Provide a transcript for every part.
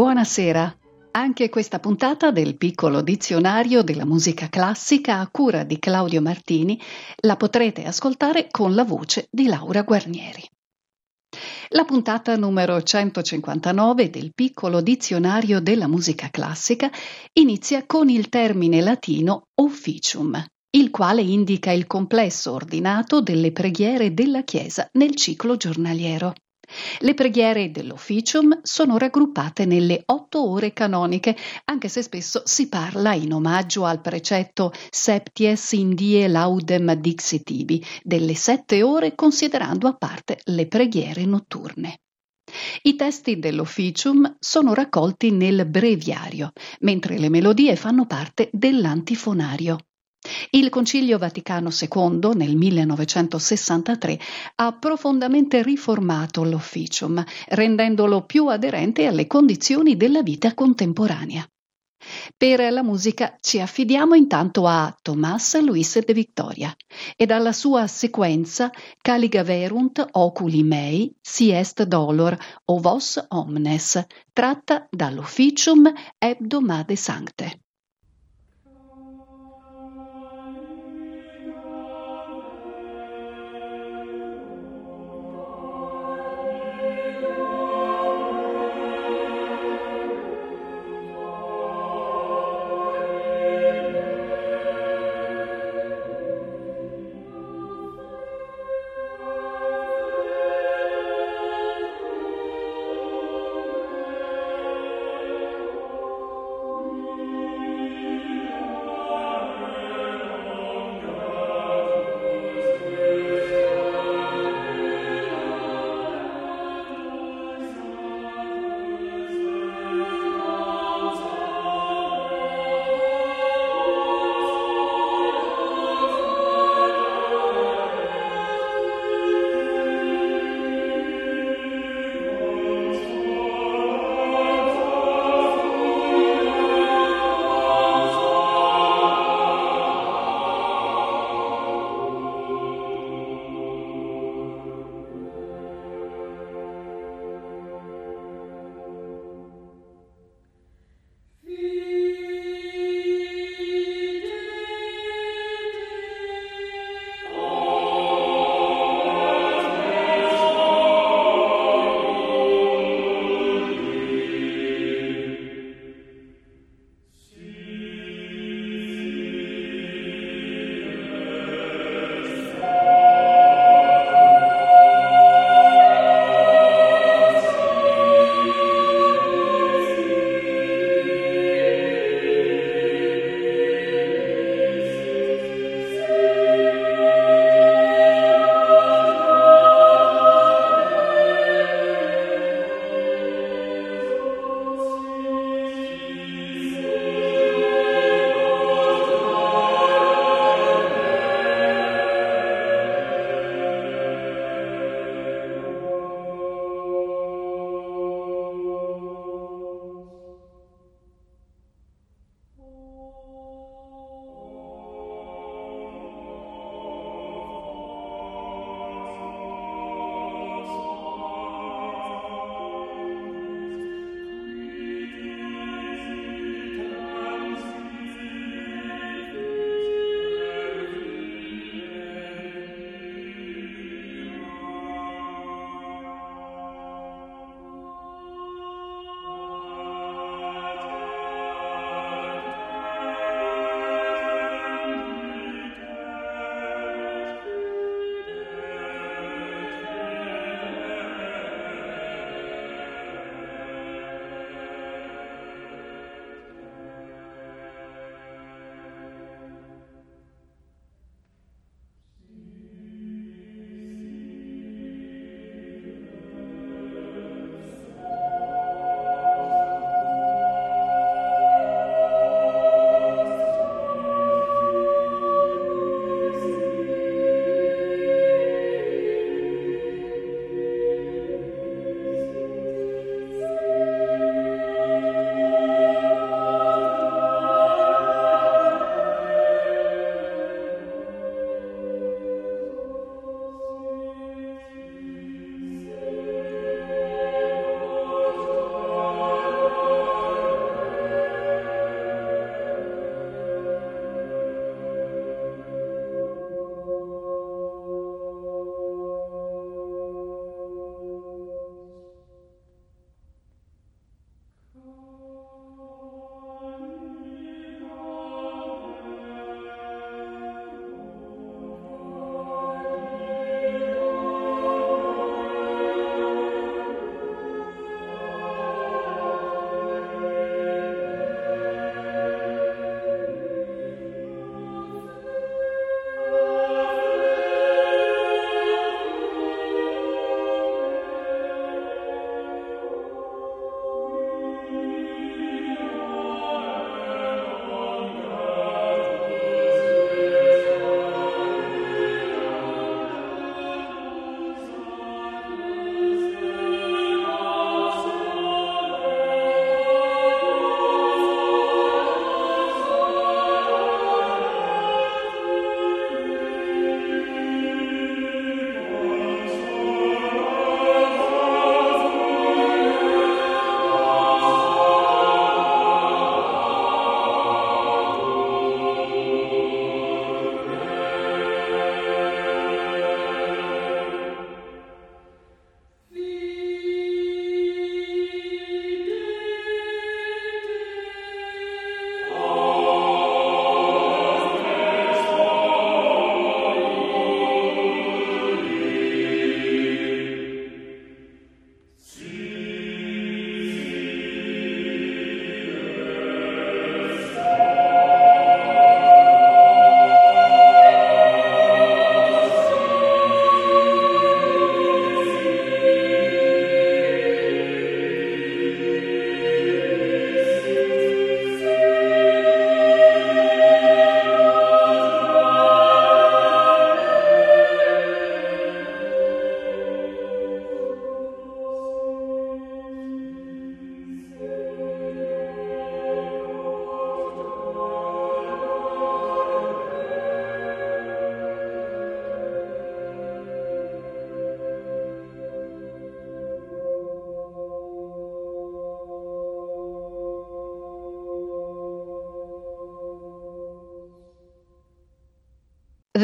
Buonasera. Anche questa puntata del piccolo dizionario della musica classica a cura di Claudio Martini la potrete ascoltare con la voce di Laura Guarnieri. La puntata numero 159 del piccolo dizionario della musica classica inizia con il termine latino officium, il quale indica il complesso ordinato delle preghiere della Chiesa nel ciclo giornaliero. Le preghiere dell'officium sono raggruppate nelle otto ore canoniche, anche se spesso si parla in omaggio al precetto Septies in die laudem dixitibi, delle sette ore considerando a parte le preghiere notturne. I testi dell'officium sono raccolti nel breviario, mentre le melodie fanno parte dell'antifonario. Il Concilio Vaticano II nel 1963 ha profondamente riformato l'officium, rendendolo più aderente alle condizioni della vita contemporanea. Per la musica ci affidiamo intanto a Tomás Luis de Victoria e dalla sua sequenza Caliga verunt oculi mei, si est dolor, o vos omnes, tratta dall'Officium Hebdomade Sancte.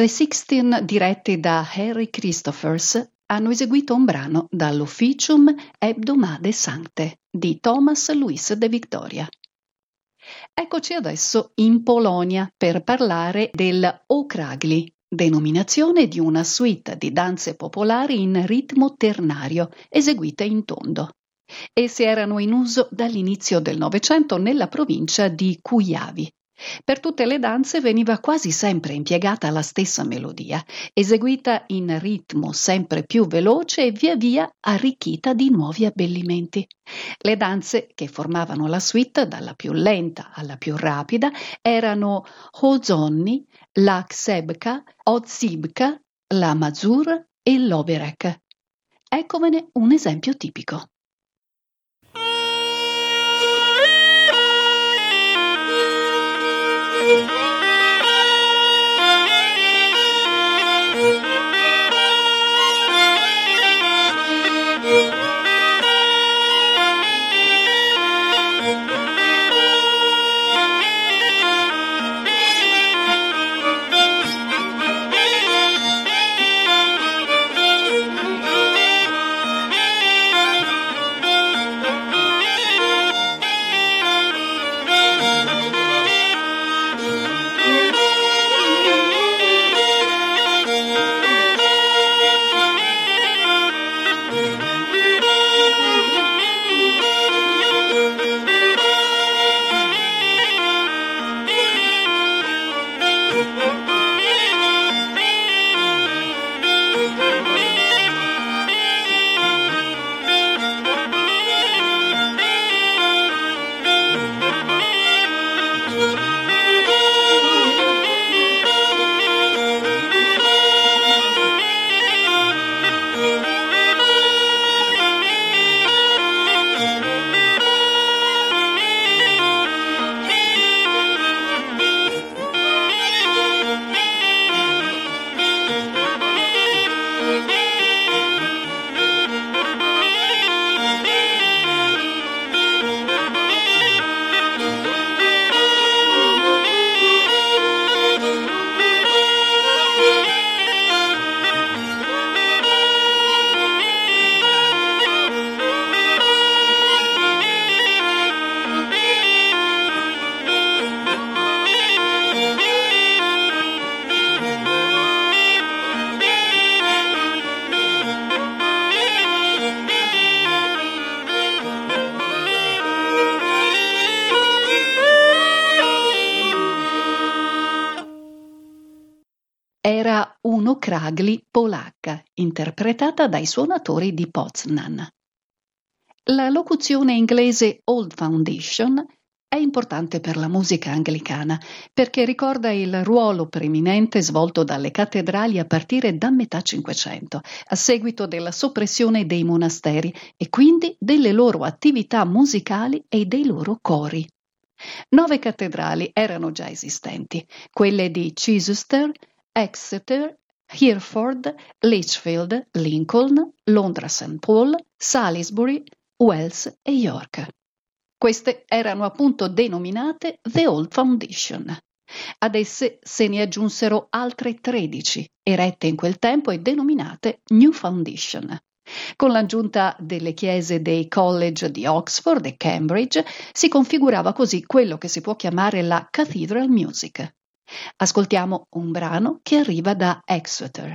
The Sixteen, diretti da Harry Christophers, hanno eseguito un brano dall'Officium Hebdomade Sancte di Thomas Luis de Victoria. Eccoci adesso in Polonia per parlare del Okragli, denominazione di una suite di danze popolari in ritmo ternario eseguite in tondo. Esse erano in uso dall'inizio del Novecento nella provincia di Kujavi. Per tutte le danze veniva quasi sempre impiegata la stessa melodia, eseguita in ritmo sempre più veloce e via via arricchita di nuovi abbellimenti. Le danze che formavano la suite, dalla più lenta alla più rapida, erano Hozonni, la Ksebka, Odzibka, la Mazur e l'Oberek. Eccomene un esempio tipico. Thank you. Era uno Kragli polacca, interpretata dai suonatori di Poznan. La locuzione inglese Old Foundation è importante per la musica anglicana perché ricorda il ruolo preeminente svolto dalle cattedrali a partire da metà Cinquecento, a seguito della soppressione dei monasteri e quindi delle loro attività musicali e dei loro cori. Nove cattedrali erano già esistenti, quelle di Chichester, Exeter, Hereford, Lichfield, Lincoln, Londra St. Paul, Salisbury, Wells e York. Queste erano appunto denominate The Old Foundation. Ad esse se ne aggiunsero altre 13, erette in quel tempo e denominate New Foundation. Con l'aggiunta delle chiese dei college di Oxford e Cambridge si configurava così quello che si può chiamare la Cathedral Music. Ascoltiamo un brano che arriva da Exeter.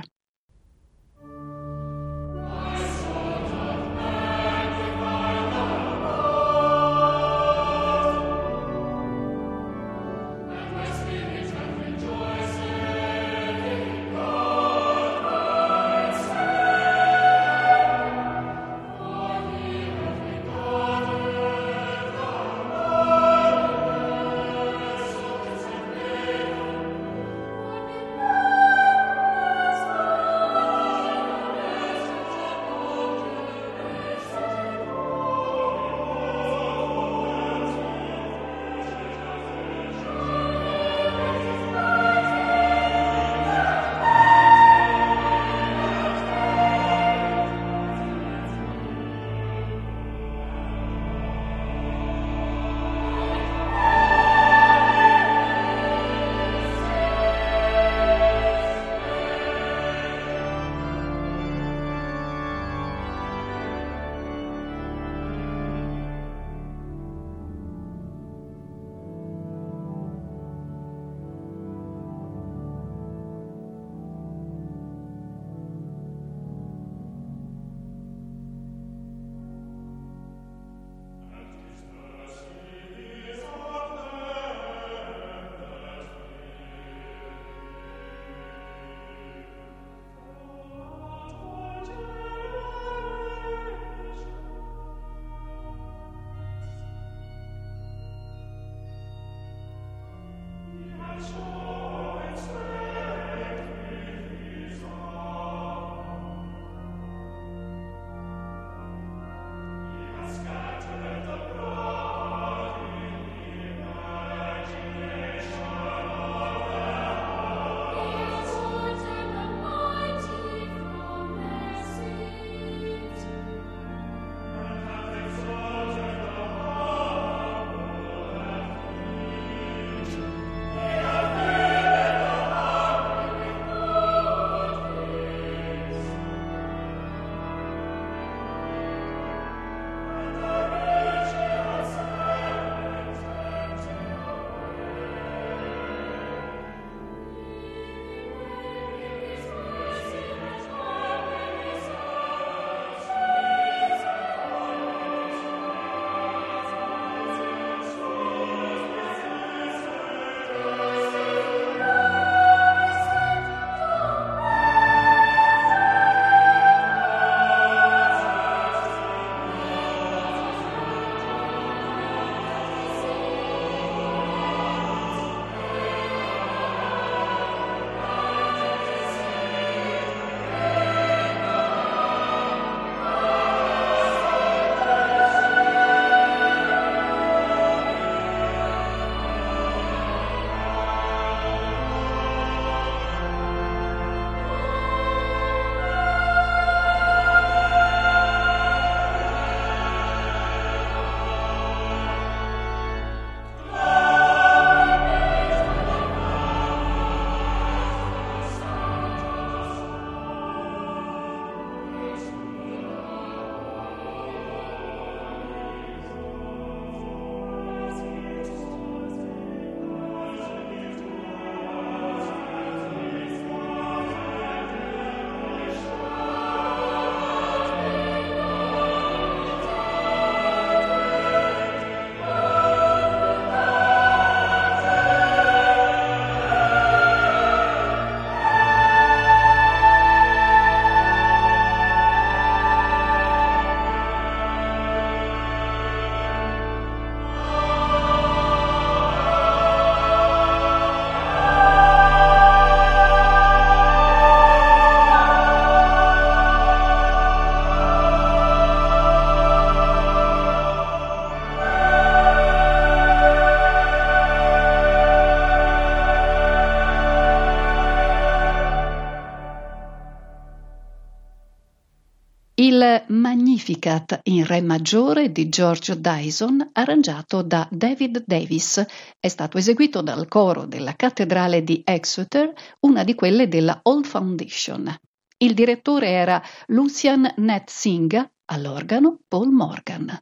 Magnificat in Re maggiore di George Dyson, arrangiato da David Davis, è stato eseguito dal coro della cattedrale di Exeter, una di quelle della Old Foundation. Il direttore era Lucian Netzinga, all'organo Paul Morgan.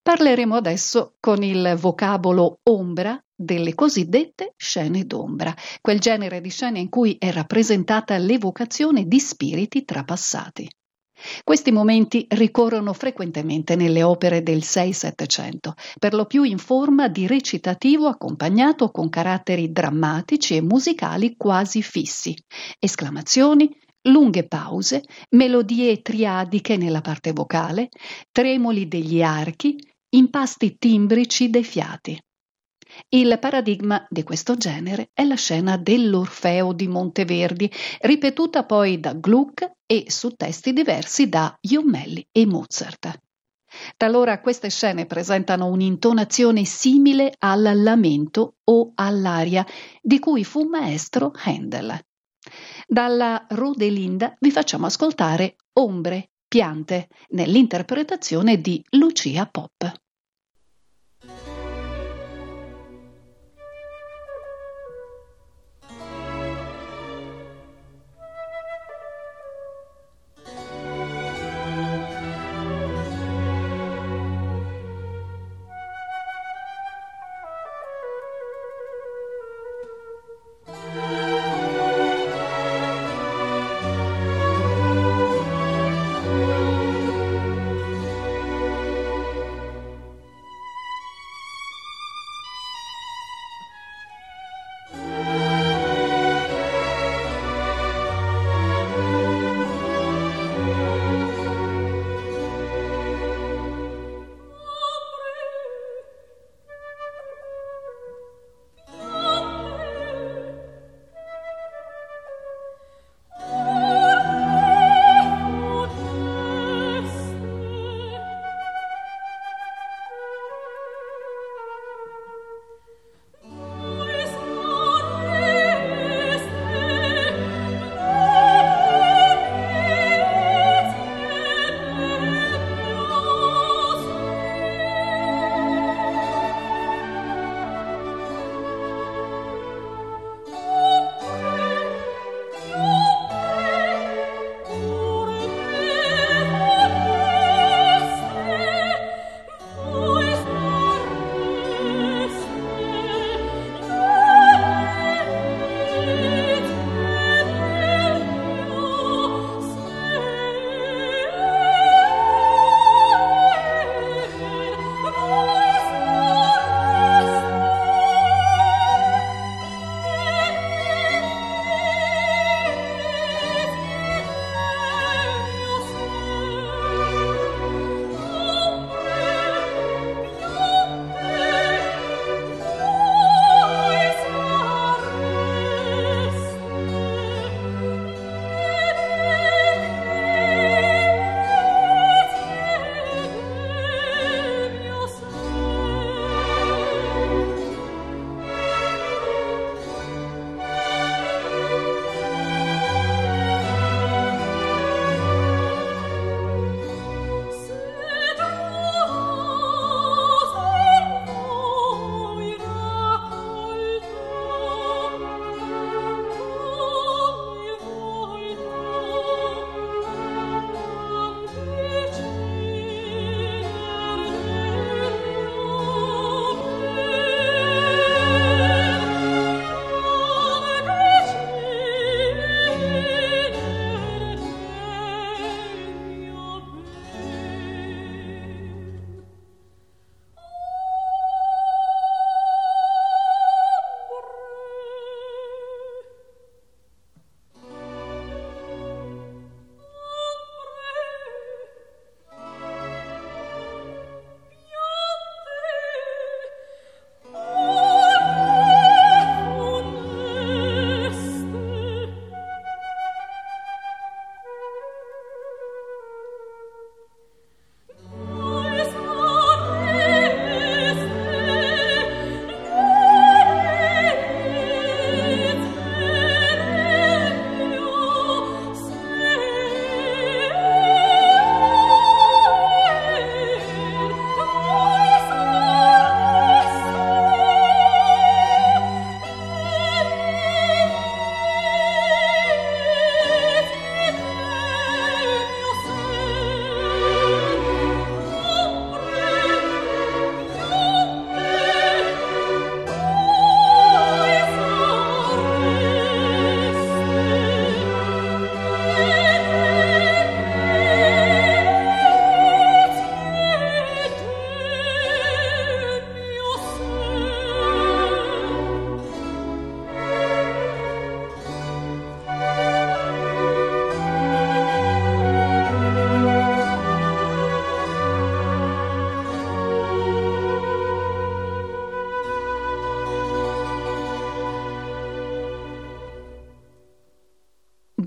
Parleremo adesso con il vocabolo ombra delle cosiddette scene d'ombra, quel genere di scene in cui è rappresentata l'evocazione di spiriti trapassati. Questi momenti ricorrono frequentemente nelle opere del 6-700, per lo più in forma di recitativo accompagnato con caratteri drammatici e musicali quasi fissi, esclamazioni, lunghe pause, melodie triadiche nella parte vocale, tremoli degli archi, impasti timbrici dei fiati. Il paradigma di questo genere è la scena dell'Orfeo di Monteverdi, ripetuta poi da Gluck e su testi diversi da Jommelli e Mozart. Talora queste scene presentano un'intonazione simile al lamento o all'aria di cui fu maestro Handel. Dalla Rodelinda vi facciamo ascoltare Ombre, piante, nell'interpretazione di Lucia Pop.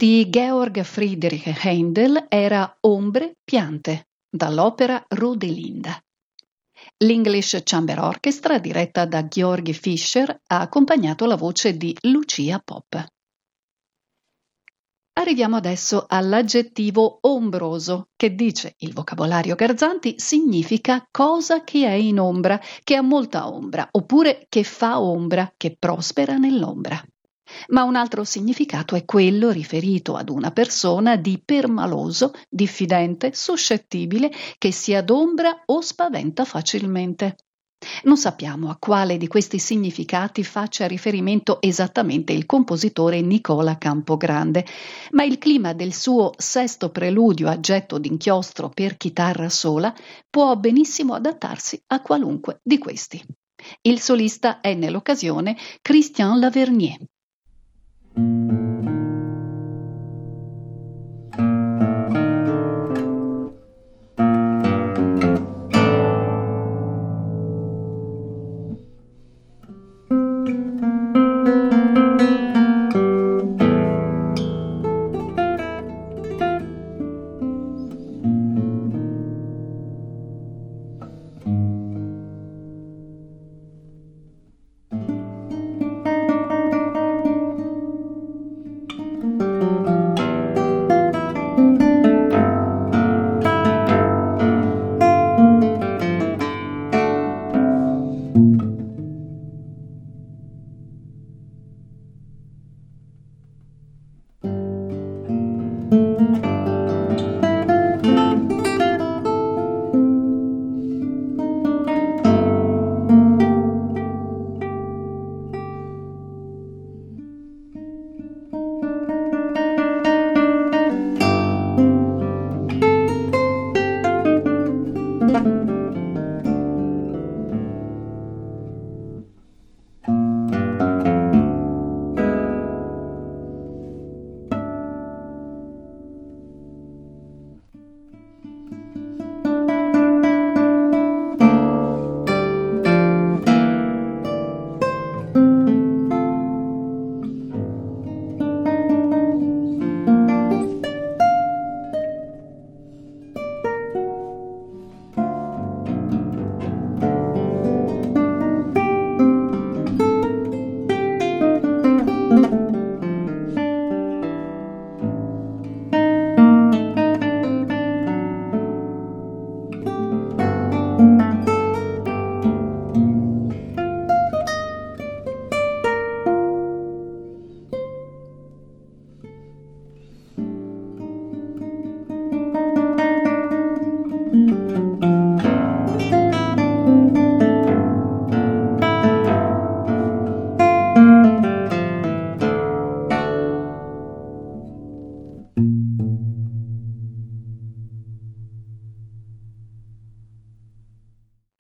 Di Georg Friedrich Händel era Ombre piante, dall'opera Rodelinda. L'English Chamber Orchestra, diretta da Georg Fischer, ha accompagnato la voce di Lucia Pop. Arriviamo adesso all'aggettivo ombroso, che dice il vocabolario Garzanti significa cosa che è in ombra, che ha molta ombra, oppure che fa ombra, che prospera nell'ombra. Ma un altro significato è quello riferito ad una persona di permaloso, diffidente, suscettibile, che si adombra o spaventa facilmente. Non sappiamo a quale di questi significati faccia riferimento esattamente il compositore Nicola Campogrande, ma il clima del suo sesto preludio a getto d'inchiostro per chitarra sola può benissimo adattarsi a qualunque di questi. Il solista è nell'occasione Christian Lavernier. Música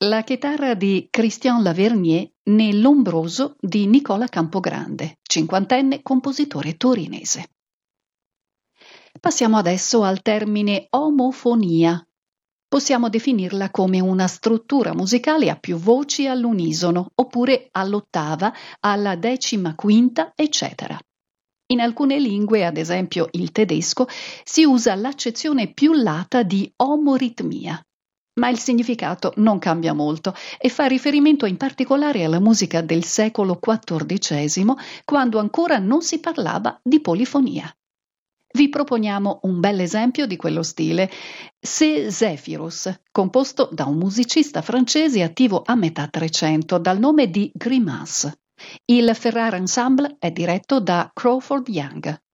La chitarra di Christian Lavernier nell'Ombroso di Nicola Campogrande, cinquantenne compositore torinese. Passiamo adesso al termine omofonia. Possiamo definirla come una struttura musicale a più voci all'unisono, oppure all'ottava, alla decima quinta, eccetera. In alcune lingue, ad esempio il tedesco, si usa l'accezione più lata di omoritmia, ma il significato non cambia molto e fa riferimento in particolare alla musica del secolo XIV, quando ancora non si parlava di polifonia. Vi proponiamo un bel esempio di quello stile, Se Zephyrus, composto da un musicista francese attivo a metà Trecento dal nome di Grimace. Il Ferrara Ensemble è diretto da Crawford Young.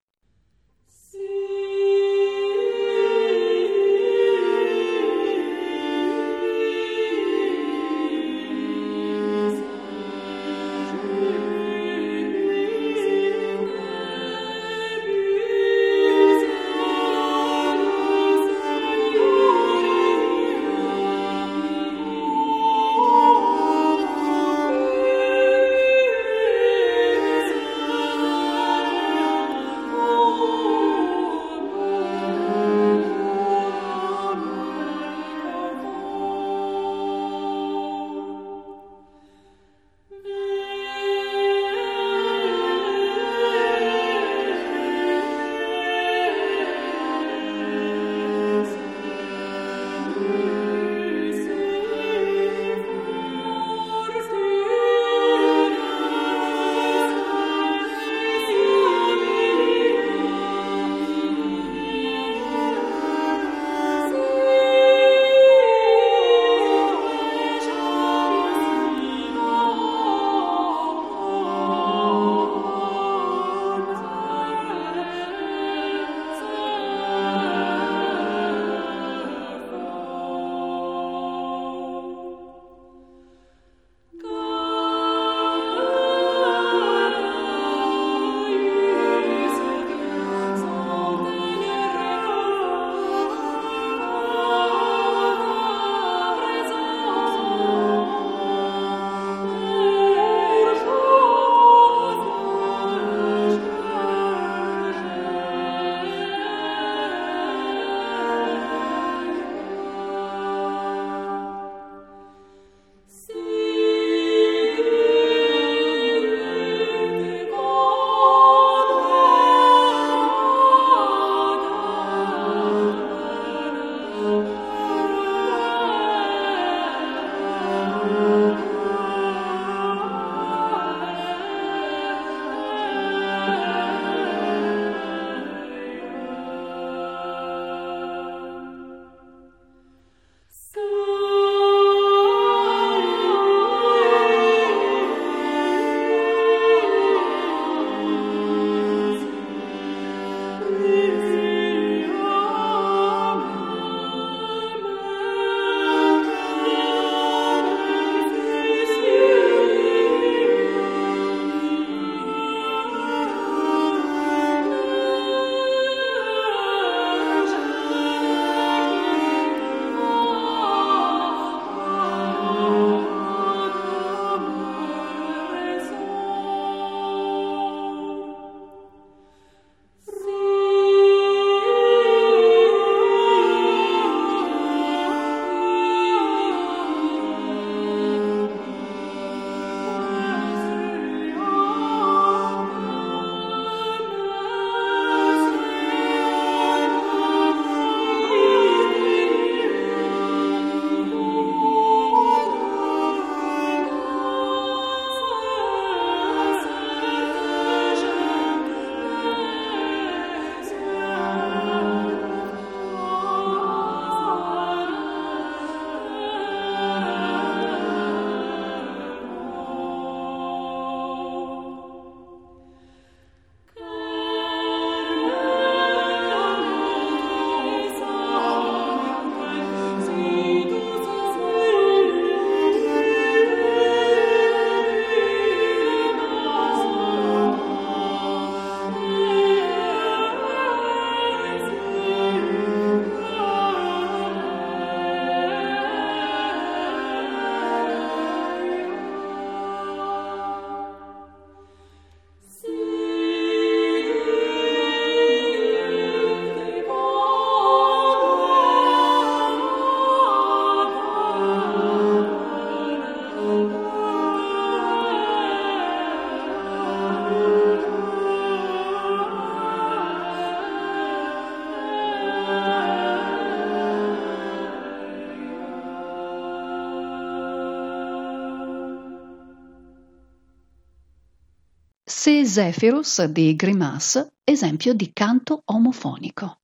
Zephyrus di Grimace, esempio di canto omofonico.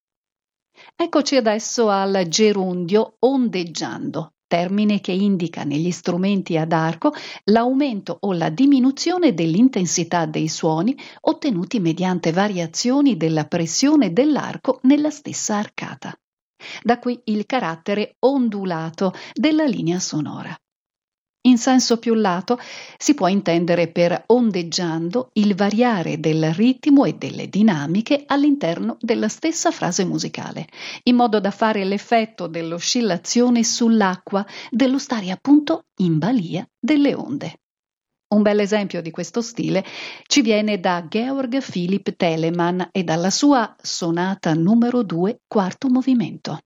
Eccoci adesso al gerundio ondeggiando, termine che indica negli strumenti ad arco l'aumento o la diminuzione dell'intensità dei suoni ottenuti mediante variazioni della pressione dell'arco nella stessa arcata. Da qui il carattere ondulato della linea sonora. In senso più lato si può intendere per ondeggiando il variare del ritmo e delle dinamiche all'interno della stessa frase musicale, in modo da fare l'effetto dell'oscillazione sull'acqua, dello stare appunto in balia delle onde. Un bel esempio di questo stile ci viene da Georg Philipp Telemann e dalla sua sonata numero 2, quarto movimento.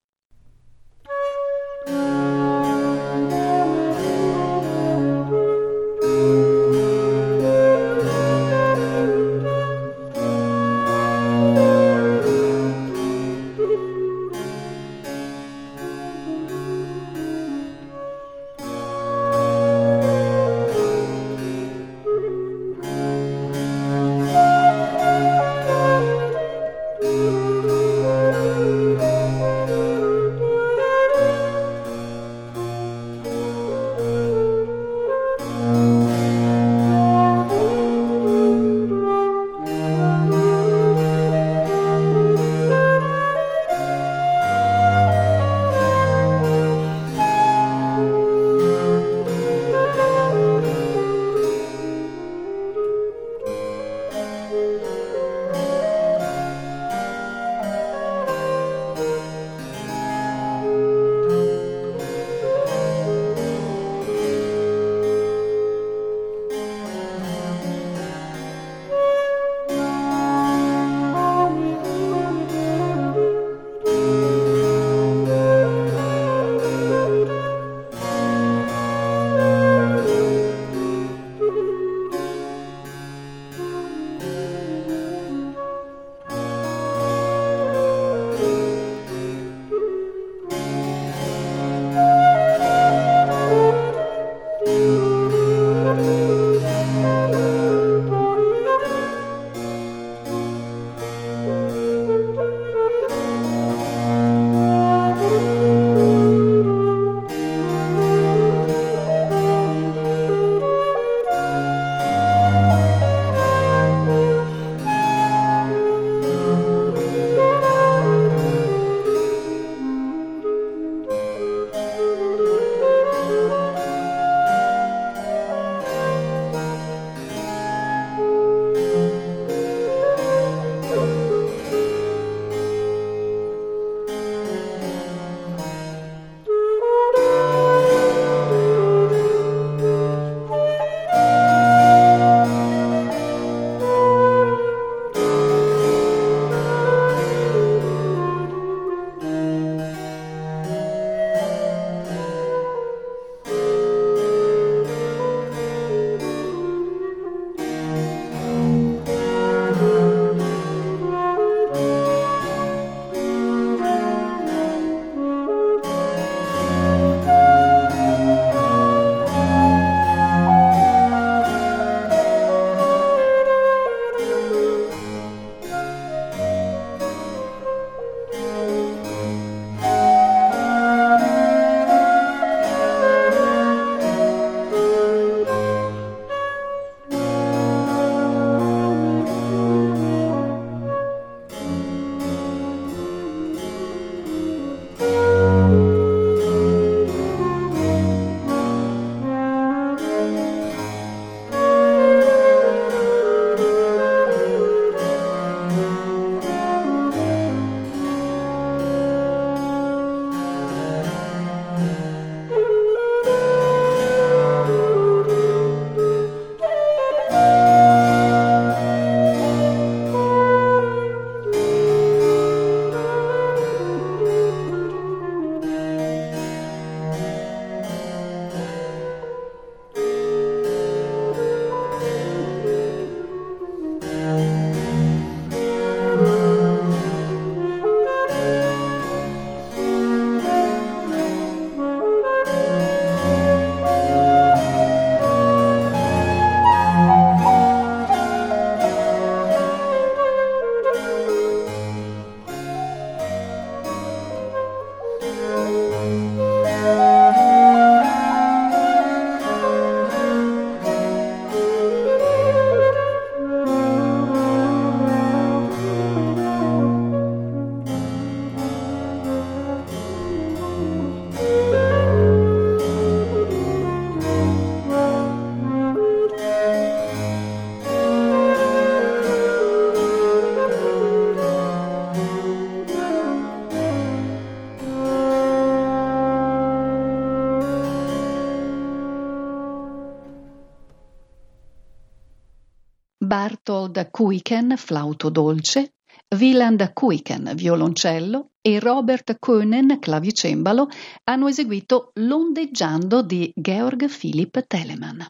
Bartold Kuiken, flauto dolce, Wieland Kuiken, violoncello e Robert Koenen, clavicembalo, hanno eseguito L'ondeggiando di Georg Philipp Telemann.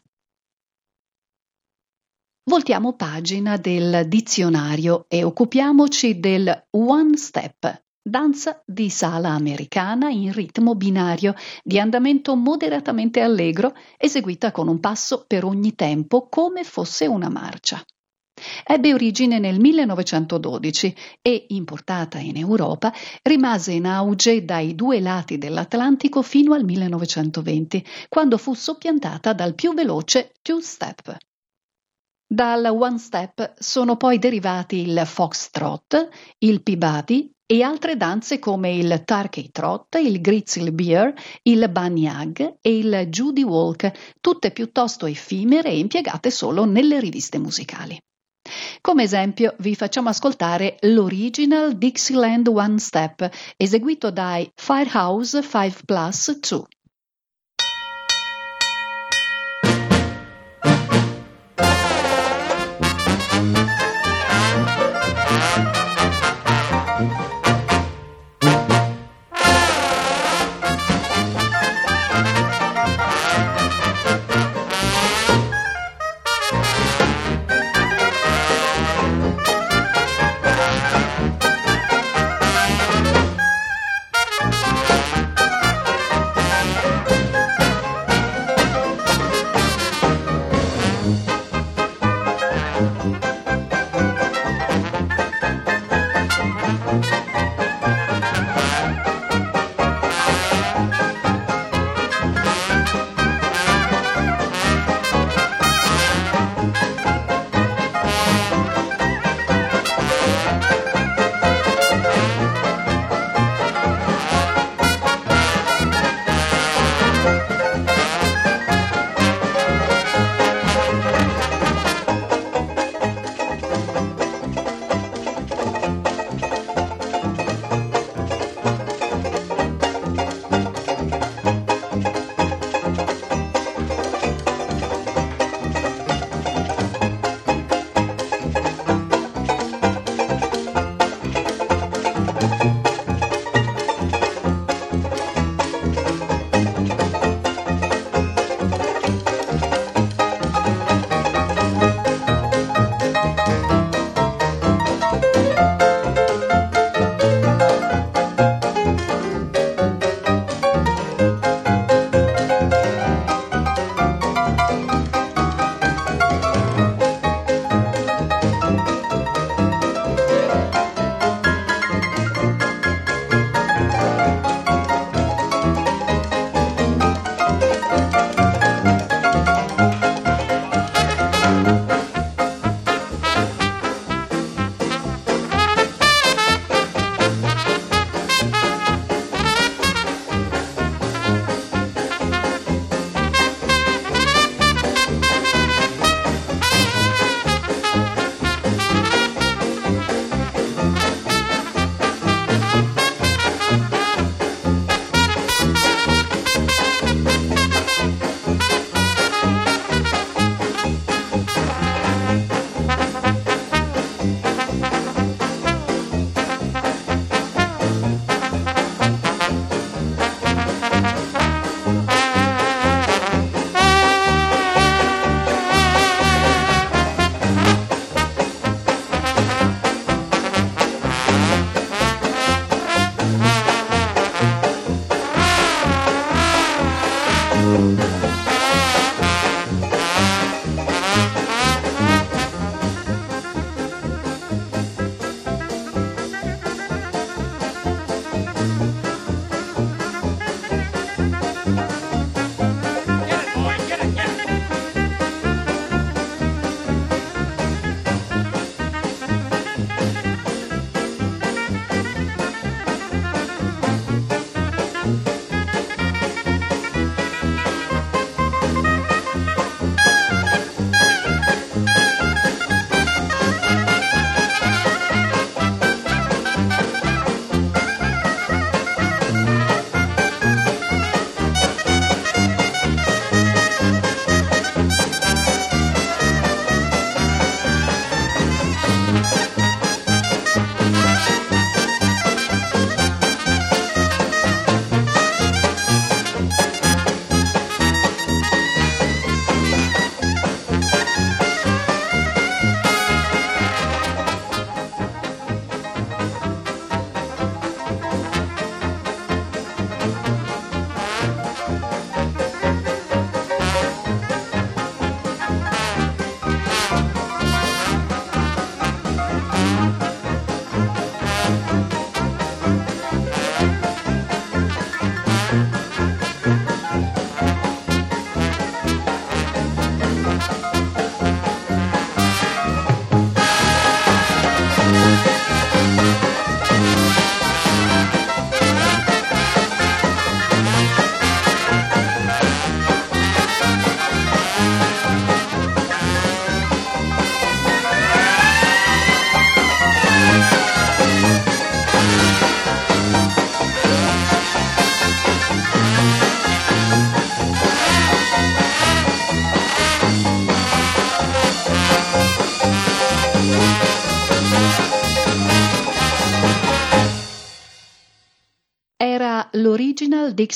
Voltiamo pagina del dizionario e occupiamoci del one step, danza di sala americana in ritmo binario, di andamento moderatamente allegro, eseguita con un passo per ogni tempo come fosse una marcia. Ebbe origine nel 1912 e, importata in Europa, rimase in auge dai due lati dell'Atlantico fino al 1920, quando fu soppiantata dal più veloce two-step. Dal one step sono poi derivati il foxtrot, il peabody e altre danze come il turkey trot, il grizzly bear, il banyag e il judy walk, tutte piuttosto effimere e impiegate solo nelle riviste musicali. Come esempio vi facciamo ascoltare l'original Dixieland One Step eseguito dai Firehouse 5 Plus 2.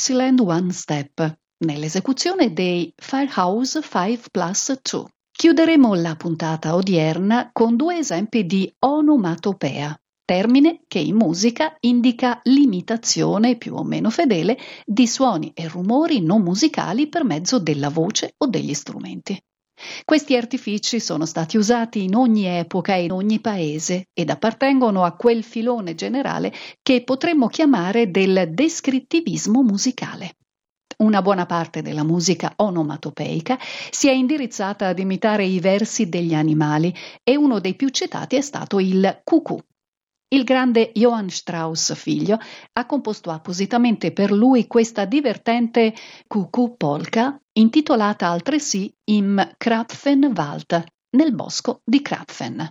Dixieland One Step, nell'esecuzione dei Firehouse 5 Plus 2. Chiuderemo la puntata odierna con due esempi di onomatopea, termine che in musica indica l'imitazione più o meno fedele di suoni e rumori non musicali per mezzo della voce o degli strumenti. Questi artifici sono stati usati in ogni epoca e in ogni paese ed appartengono a quel filone generale che potremmo chiamare del descrittivismo musicale. Una buona parte della musica onomatopeica si è indirizzata ad imitare i versi degli animali e uno dei più citati è stato il cucù. Il grande Johann Strauss figlio ha composto appositamente per lui questa divertente cucù polka intitolata altresì Im Krapfenwald, nel bosco di Krapfen.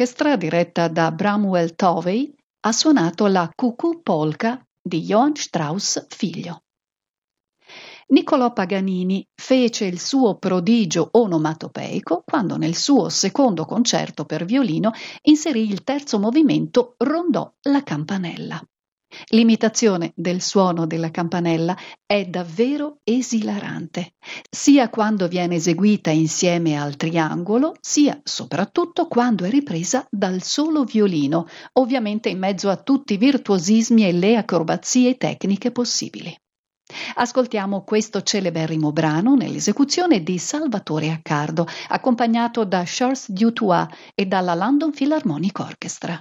Halle Orchestra, diretta da Bramwell Tovey, ha suonato la Cuckoo Polka di Johann Strauss figlio. Niccolò Paganini fece il suo prodigio onomatopeico quando nel suo secondo concerto per violino inserì il terzo movimento Rondò la campanella. L'imitazione del suono della campanella è davvero esilarante, sia quando viene eseguita insieme al triangolo, sia soprattutto quando è ripresa dal solo violino, ovviamente in mezzo a tutti i virtuosismi e le acrobazie tecniche possibili. Ascoltiamo questo celeberrimo brano nell'esecuzione di Salvatore Accardo, accompagnato da Charles Dutoit e dalla London Philharmonic Orchestra.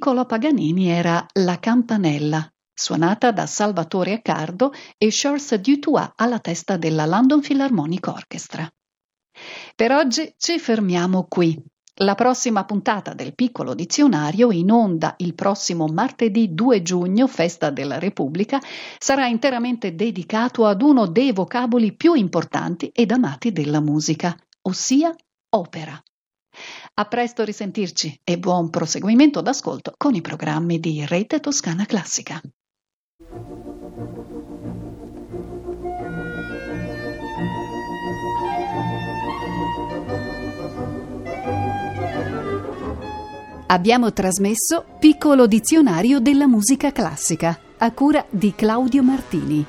Di Niccolò Paganini era La campanella, suonata da Salvatore Accardo e Charles Dutoit alla testa della London Philharmonic Orchestra. Per oggi ci fermiamo qui. La prossima puntata del piccolo dizionario, in onda il prossimo martedì 2 giugno, festa della Repubblica, sarà interamente dedicato ad uno dei vocaboli più importanti ed amati della musica, ossia opera. A presto risentirci e buon proseguimento d'ascolto con i programmi di Rete Toscana Classica. Abbiamo trasmesso Piccolo dizionario della musica classica a cura di Claudio Martini.